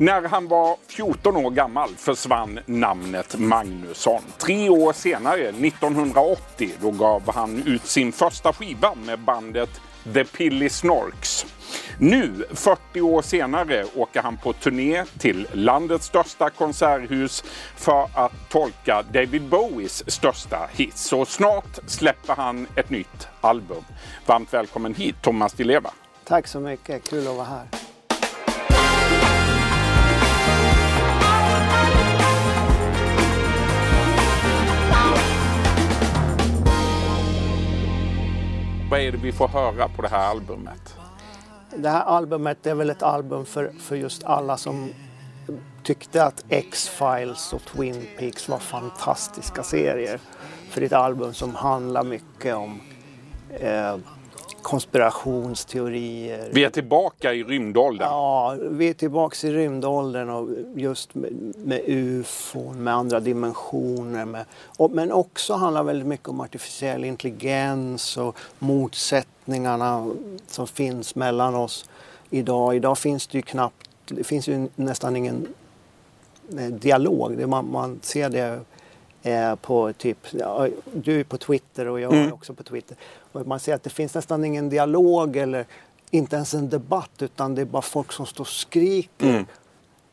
När han var 14 år gammal försvann namnet Magnusson. Tre år senare, 1980, då gav han ut sin första skiva med bandet The Pilly Snorks. Nu, 40 år senare, åker han på turné till landets största konserthus för att tolka David Bowies största hits. Och snart släpper han ett nytt album. Varmt välkommen hit Thomas Di Leva. Tack så mycket, kul att vara här. Är det vi får höra på det här albumet? Det här albumet är väl ett album för, för just alla som tyckte att X-Files och Twin Peaks var fantastiska serier. För det är ett album som handlar mycket om eh, konspirationsteorier. Vi är tillbaka i rymdåldern. Ja, vi är tillbaka i rymdåldern och just med, med ufon, med andra dimensioner. Med, och, men också handlar väldigt mycket om artificiell intelligens och motsättningarna som finns mellan oss idag. Idag finns det ju knappt, det finns ju nästan ingen eh, dialog. Man, man ser det eh, på typ, ja, du är på Twitter och jag är Mm. också på Twitter. Och man ser att det finns nästan ingen dialog eller inte ens en debatt utan det är bara folk som står och skriker Mm.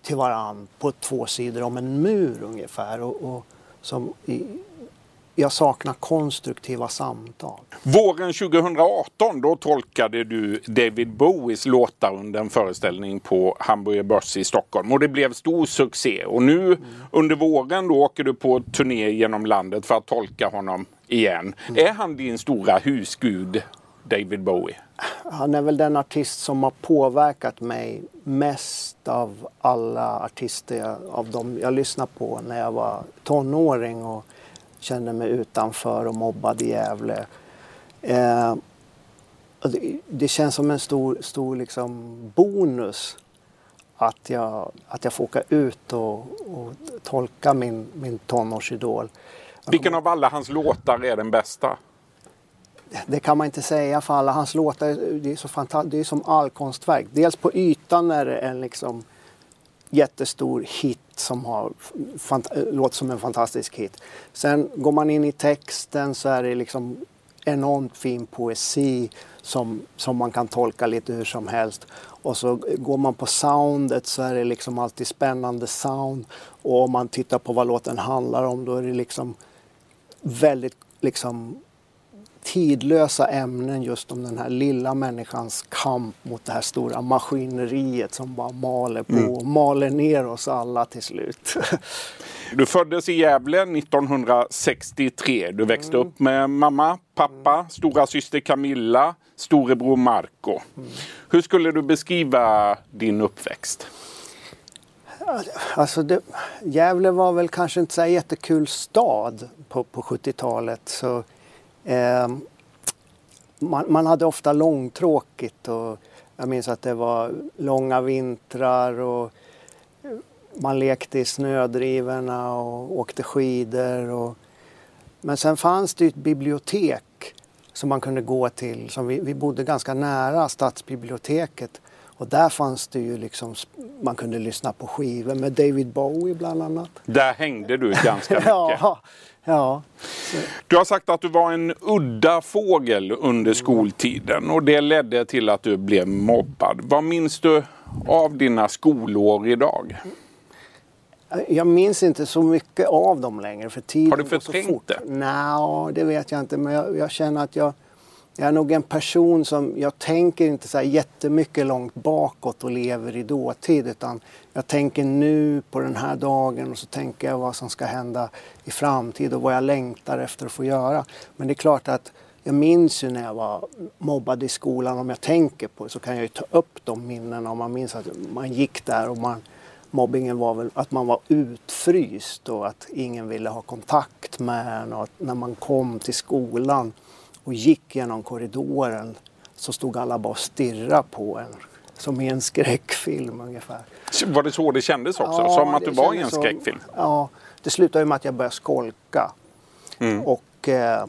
till varann på två sidor om en mur ungefär. Och, och som i, jag saknar konstruktiva samtal. Våren 2018 då tolkade du David Bowies låtar under en föreställning på Hamburger Börs i Stockholm och det blev stor succé. Och nu under våren då åker du på turné genom landet för att tolka honom igen. Är han din stora husgud, David Bowie? Han är väl den artist som har påverkat mig mest av alla artister av dem jag lyssnade på när jag var tonåring och kände mig utanför och mobbad i Gävle. Eh, det, det känns som en stor, stor liksom bonus att jag, att jag får åka ut och, och tolka min, min tonårsidol. Vilken av alla hans låtar är den bästa? Det kan man inte säga för alla hans låtar. Det är, så fanta- det är som all konstverk. Dels på ytan är det en liksom jättestor hit som har låter som en fantastisk hit. Sen går man in i texten så är det liksom enormt fin poesi som, som man kan tolka lite hur som helst. Och så går man på soundet så är det liksom alltid spännande sound. Och om man tittar på vad låten handlar om då är det liksom väldigt liksom tidlösa ämnen just om den här lilla människans kamp mot det här stora maskineriet som bara maler på och maler ner oss alla till slut. Du föddes i Gävle 1963. Du växte upp med mamma, pappa, stora syster Camilla, storebror Marco. Hur skulle du beskriva din uppväxt? alltså det, Gävle var väl kanske inte så jättekul stad på, på 70-talet. Så, eh, man, man hade ofta långtråkigt och jag minns att det var långa vintrar och man lekte i snödrivorna och åkte skidor. Och... Men sen fanns det ju ett bibliotek som man kunde gå till. Som vi, vi bodde ganska nära stadsbiblioteket. Och där fanns det ju liksom, man kunde lyssna på skivor med David Bowie bland annat. Där hängde du ganska mycket. Ja, ja. Du har sagt att du var en udda fågel under skoltiden och det ledde till att du blev mobbad. Vad minns du av dina skolår idag? Jag minns inte så mycket av dem längre för tiden Har du förträngt det? Nej, det vet jag inte. Men jag, jag känner att jag, jag är nog en person som, jag tänker inte så här jättemycket långt bakåt och lever i dåtid. Utan jag tänker nu på den här dagen och så tänker jag vad som ska hända i framtid och vad jag längtar efter att få göra. Men det är klart att jag minns ju när jag var mobbad i skolan, om jag tänker på det så kan jag ju ta upp de minnena. Om man minns att man gick där och man, mobbingen var väl att man var utfryst och att ingen ville ha kontakt med en och att när man kom till skolan och gick genom korridoren så stod alla bara och stirrade på en. Som i en skräckfilm ungefär. Var det så det kändes också? Ja, Som att du var i en kändes som- skräckfilm? Ja, det slutade med att jag började skolka. Mm. Och eh,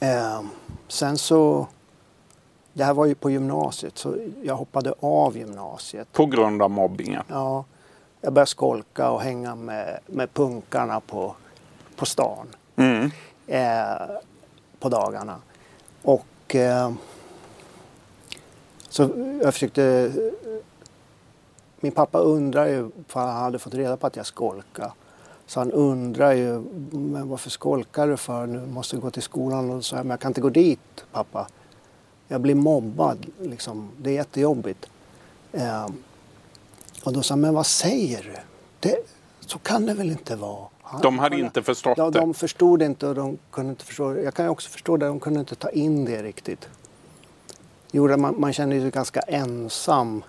eh, sen så Det här var ju på gymnasiet så jag hoppade av gymnasiet. På grund av mobbingen? Ja, jag började skolka och hänga med, med punkarna på, på stan Mm. eh, på dagarna. Och eh, så jag försökte... Min pappa undrar ju, för han hade fått reda på att jag skolkade. Så han undrar ju, men varför skolkar du för? Nu måste du gå till skolan. Och så, men jag kan inte gå dit pappa. Jag blir mobbad, liksom. det är jättejobbigt. Eh, och då sa han, men vad säger du? Det, så kan det väl inte vara? De hade inte förstått det? De förstod inte och de kunde inte förstå. Jag kan också förstå det, de kunde inte ta in det riktigt. Gjorde man, man kände sig ganska ensam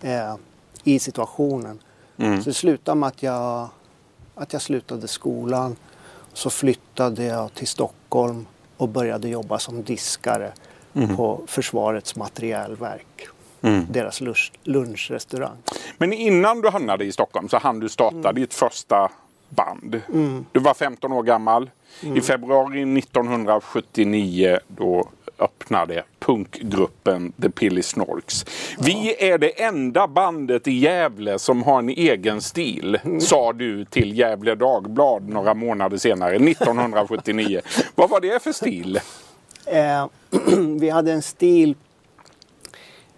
eh, i situationen. Mm. Så det slutade med att jag, att jag slutade skolan. Så flyttade jag till Stockholm och började jobba som diskare på Försvarets materielverk. Mm. Deras lunch, lunchrestaurang. Men innan du hamnade i Stockholm så hann du starta Mm. ditt första band. Du var 15 år gammal. Mm. I februari 1979 då öppnade punkgruppen The Pilly Snorks. Vi är det enda bandet i Gävle som har en egen stil, Mm. sa du till Gävle Dagblad några månader senare, 1979. Vad var det för stil? Eh, vi hade en stil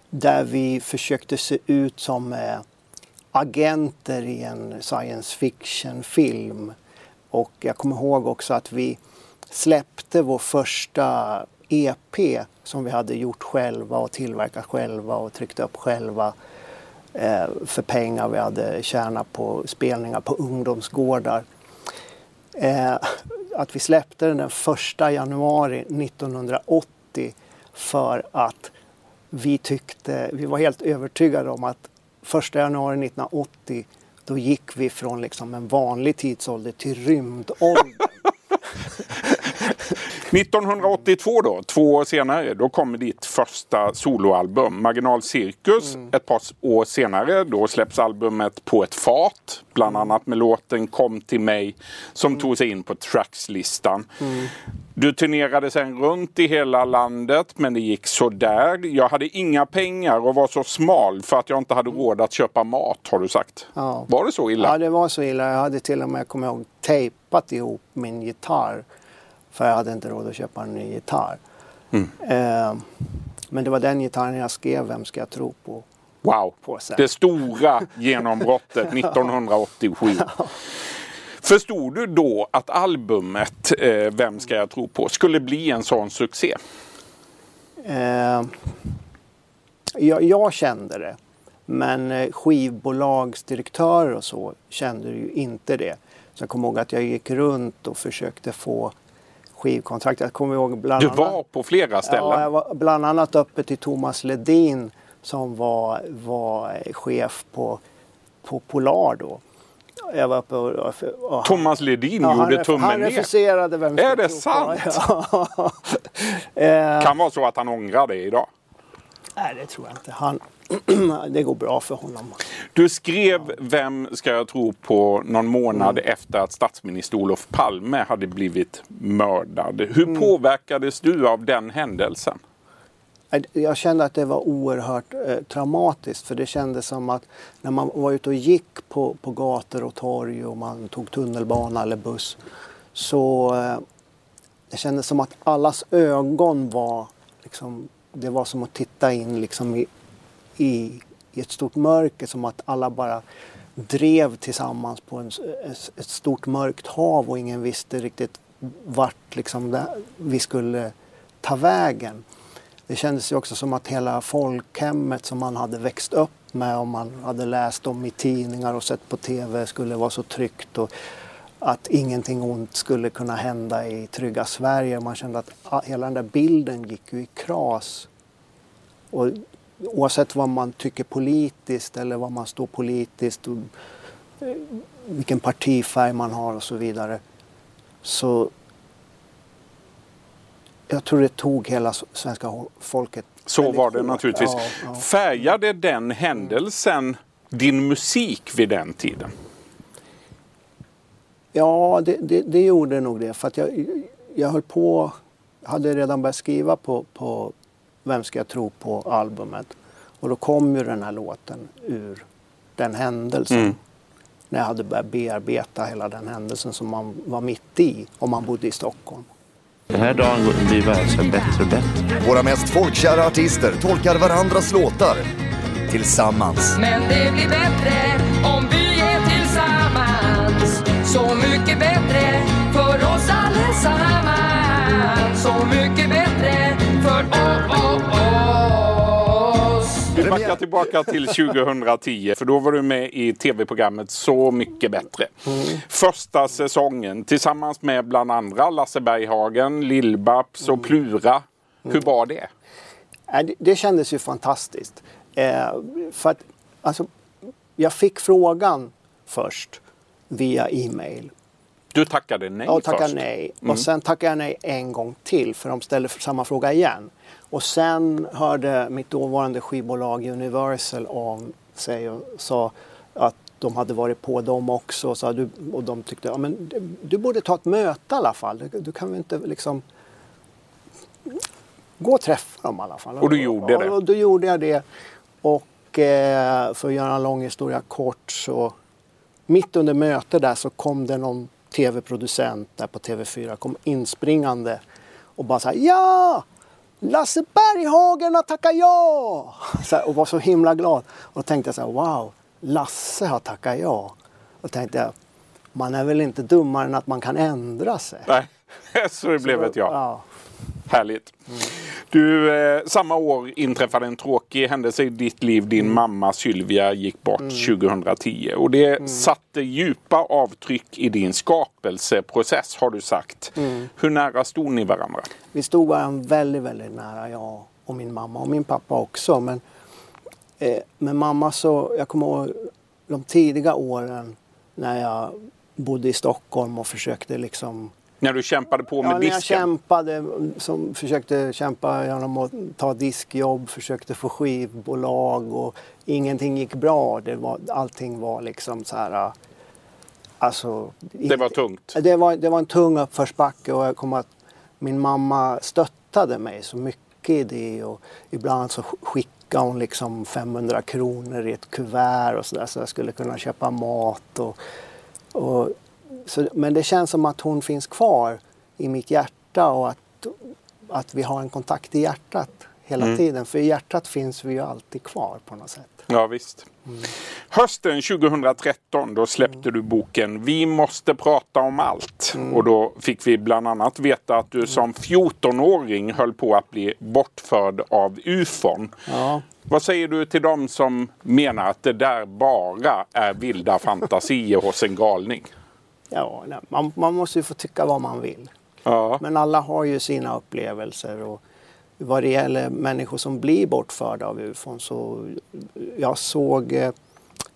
där vi försökte se ut som eh, agenter i en science fiction-film. Och jag kommer ihåg också att vi släppte vår första EP som vi hade gjort själva och tillverkat själva och tryckt upp själva eh, för pengar vi hade tjänat på spelningar på ungdomsgårdar. Eh, att vi släppte den den 1 januari 1980 för att vi tyckte, vi var helt övertygade om att 1 januari 1980 då gick vi från liksom en vanlig tidsålder till rymdåldern. 1982 då, två år senare, då kommer ditt första soloalbum, Marginal Cirkus. Ett par år senare, då släpps albumet På ett fat. Bland annat med låten Kom till mig som tog sig in på Trackslistan. Du turnerade sen runt i hela landet men det gick sådär. Jag hade inga pengar och var så smal för att jag inte hade råd att köpa mat har du sagt. Ja. Var det så illa? Ja, det var så illa. Jag hade till och med, kommer ihåg, tejpat ihop min gitarr. För jag hade inte råd att köpa en ny gitarr. Eh, men det var den gitarren jag skrev Vem ska jag tro på? Wow, på det stora genombrottet 1987. Förstod du då att albumet eh, Vem ska jag tro på skulle bli en sån succé? Eh, jag, jag kände det. Men skivbolagsdirektörer och så kände ju inte det. Så jag kommer ihåg att jag gick runt och försökte få skivkontrakt. Jag kommer ihåg bland Du annat... var på flera ställen. Ja, jag var bland annat uppe till Thomas Ledin som var, var chef på, på Polar då. Jag var uppe och... och, och Thomas Ledin Ja, gjorde han, tummen han ner. refuserade vem Är det sant? Ja. eh, Kan vara så att han ångrar det idag. nej, det tror jag inte. Han, det går bra för honom. Du skrev Vem ska jag tro på någon månad Mm. efter att statsminister Olof Palme hade blivit mördad. Hur Mm. påverkades du av den händelsen? Jag kände att det var oerhört eh, traumatiskt för det kändes som att när man var ute och gick på, på gator och torg och man tog tunnelbana eller buss så eh, det kändes som att allas ögon var liksom, det var som att titta in liksom i, i, i ett stort mörker som att alla bara drev tillsammans på en, ett, ett stort mörkt hav och ingen visste riktigt vart liksom det, vi skulle ta vägen. Det kändes ju också som att hela folkhemmet som man hade växt upp med och man hade läst om i tidningar och sett på TV skulle vara så tryggt och att ingenting ont skulle kunna hända i trygga Sverige. Man kände att hela den där bilden gick ju i kras. Och oavsett vad man tycker politiskt eller vad man står politiskt och eh, vilken partifärg man har och så vidare. Så jag tror det tog hela svenska folket Så var det naturligtvis. Ja, ja. Färgade den händelsen din musik vid den tiden? Ja, det, det, det gjorde nog det. För att jag, jag höll på, hade redan börjat skriva på, på Vem ska jag tro på albumet. Och då kom ju den här låten ur den händelsen. Mm. När jag hade börjat bearbeta hela den händelsen som man var mitt i om man bodde i Stockholm. Den här dagen blir bara så bättre och bättre. Våra mest folkkära artister tolkar varandras låtar tillsammans. Men det blir bättre om vi är tillsammans Så mycket bättre för oss allesammans Så mycket bättre Vi backar tillbaka till 2010 för då var du med i tv-programmet Så mycket bättre. Första säsongen tillsammans med bland andra Lasse Berghagen, Lill-Babs och Plura. Hur var det? Nej, det, det kändes ju fantastiskt. Eh, för att, alltså, jag fick frågan först via e-mail. Du tackade nej Jag tackade först. nej. Och sen tackade jag nej en gång till för de ställde samma fråga igen. Och sen hörde mitt dåvarande skivbolag Universal av sig och sa att de hade varit på dem också. Så du, och de tyckte, ja, men du, borde ta ett möte i alla fall. Du, du kan väl inte liksom gå och träffa dem i alla fall. Och du gjorde det? Och då gjorde jag det. Och eh, för att göra en lång historia kort så mitt under mötet där så kom det någon tv-producent där på TV4 kom inspringande och bara så här, ja! Lasse Berghagen har tackat ja! Så här, och var så himla glad. Och då tänkte jag så här, wow, Lasse har tackat ja. Och tänkte jag, man är väl inte dummare än att man kan ändra sig. Nej, så det blev ett ja. ja. Härligt. Du, eh, samma år inträffade en tråkig händelse i ditt liv. Din mamma Sylvia gick bort 2010 och det satte djupa avtryck i din skapelseprocess har du sagt. Hur nära stod ni varandra? Vi stod varandra väldigt, väldigt nära, jag och min mamma och min pappa också. Men eh, med mamma så, jag kommer ihåg de tidiga åren när jag bodde i Stockholm och försökte liksom När du kämpade på med Ja, när jag disken? kämpade, som försökte kämpa genom att ta diskjobb, försökte få skivbolag och ingenting gick bra. Det var, allting var liksom så här... äh, Alltså, Det var tungt. det var, det var en tung uppförsbacke och jag kommer att min mamma stöttade mig så mycket i det och ibland så skickade hon liksom 500 kronor i ett kuvert och så där så jag skulle kunna köpa mat. Och, och, så, men det känns som att hon finns kvar i mitt hjärta och att, att vi har en kontakt i hjärtat hela tiden. För i hjärtat finns vi ju alltid kvar på något sätt. Ja, visst. Hösten 2013 då släppte du boken Vi måste prata om allt. Och då fick vi bland annat veta att du som 14-åring höll på att bli bortförd av ufon. Ja. Vad säger du till dem som menar att det där bara är vilda fantasier hos en galning? Ja, nej, man, man måste ju få tycka vad man vill. Ja, Men alla har ju sina upplevelser. Och vad det gäller människor som blir bortförda av ufon så jag såg eh,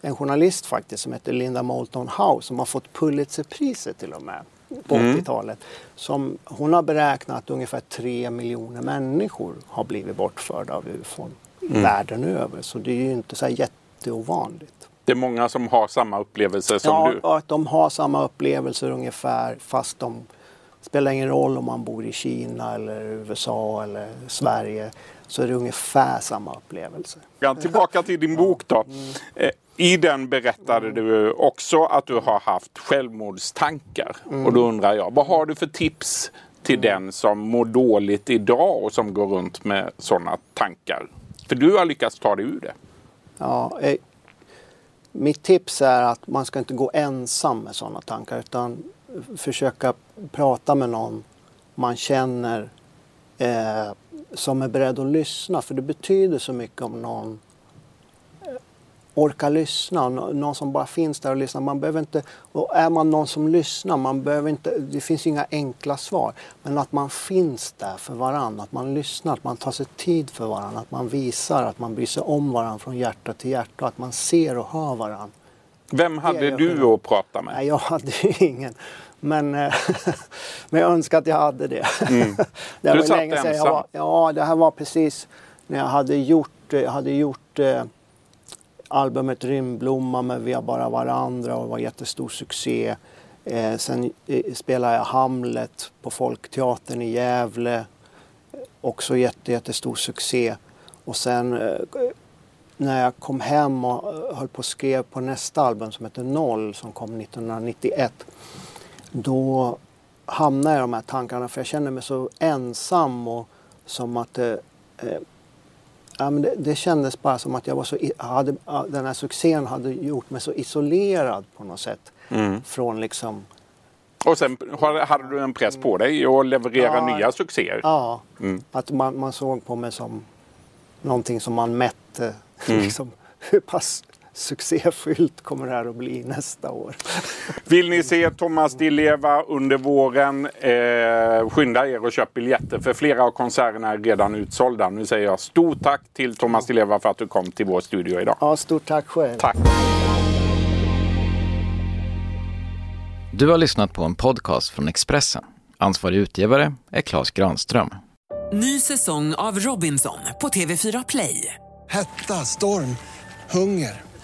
en journalist faktiskt som heter Linda Moulton Howe som har fått Pulitzerpriset till och med på 80-talet. Som, hon har beräknat att ungefär tre miljoner människor har blivit bortförda av ufon världen över. Så det är ju inte så jätteovanligt. Det är många som har samma upplevelse som ja, du. att de har samma upplevelser ungefär fast de spelar ingen roll om man bor i Kina eller USA eller Sverige så är det ungefär samma upplevelse. Ja, Tillbaka till din bok då. Eh, I den berättade du också att du har haft självmordstankar. Och då undrar jag, vad har du för tips till den som mår dåligt idag och som går runt med sådana tankar? För du har lyckats ta dig ur det. Ja, eh, mitt tips är att man ska inte gå ensam med sådana tankar utan försöka prata med någon man känner eh, som är beredd att lyssna. För det betyder så mycket om någon eh, orkar lyssna. Nå- Någon som bara finns där och lyssnar. Man behöver inte, och är man någon som lyssnar, man behöver inte, det finns ju inga enkla svar. Men att man finns där för varandra, att man lyssnar, att man tar sig tid för varandra. Att man visar att man bryr sig om varandra från hjärta till hjärta. Att man ser och hör varandra. Vem hade du att prata med? Nej, jag hade ju ingen. Men, men jag önskar att jag hade det. det Du var satt länge ensam. var, Ja, det här var precis när jag hade gjort, jag hade gjort eh, albumet Rymdblomma med Vi har bara varandra och var jättestor succé. Eh, sen eh, spelade jag Hamlet på Folkteatern i Gävle. också jätte, jättestor succé. Och sen eh, när jag kom hem och eh, höll på och skrev på nästa album som heter Noll som kom 1991. Då hamnade jag i de här tankarna för jag kände mig så ensam och som att eh, eh ja, men det, det kändes bara som att jag var så, hade, den här succén hade gjort mig så isolerad på något sätt. Från liksom, Och sen hade du en press på dig att leverera Ja. nya succéer. ja, Mm. att man, man såg på mig som någonting som man mätte. Liksom, hur pass succéfyllt kommer det här att bli nästa år? Vill ni se Thomas Di Leva under våren? Eh, skynda er och köp biljetter för flera av konserterna är redan utsålda. Nu säger jag stort tack till Thomas Di Leva för att du kom till vår studio idag. Ja, stort tack själv. Tack! Du har lyssnat på en podcast från Expressen. Ansvarig utgivare är Klas Granström. Ny säsong av Robinson på TV4 Play. Hetta, storm, hunger.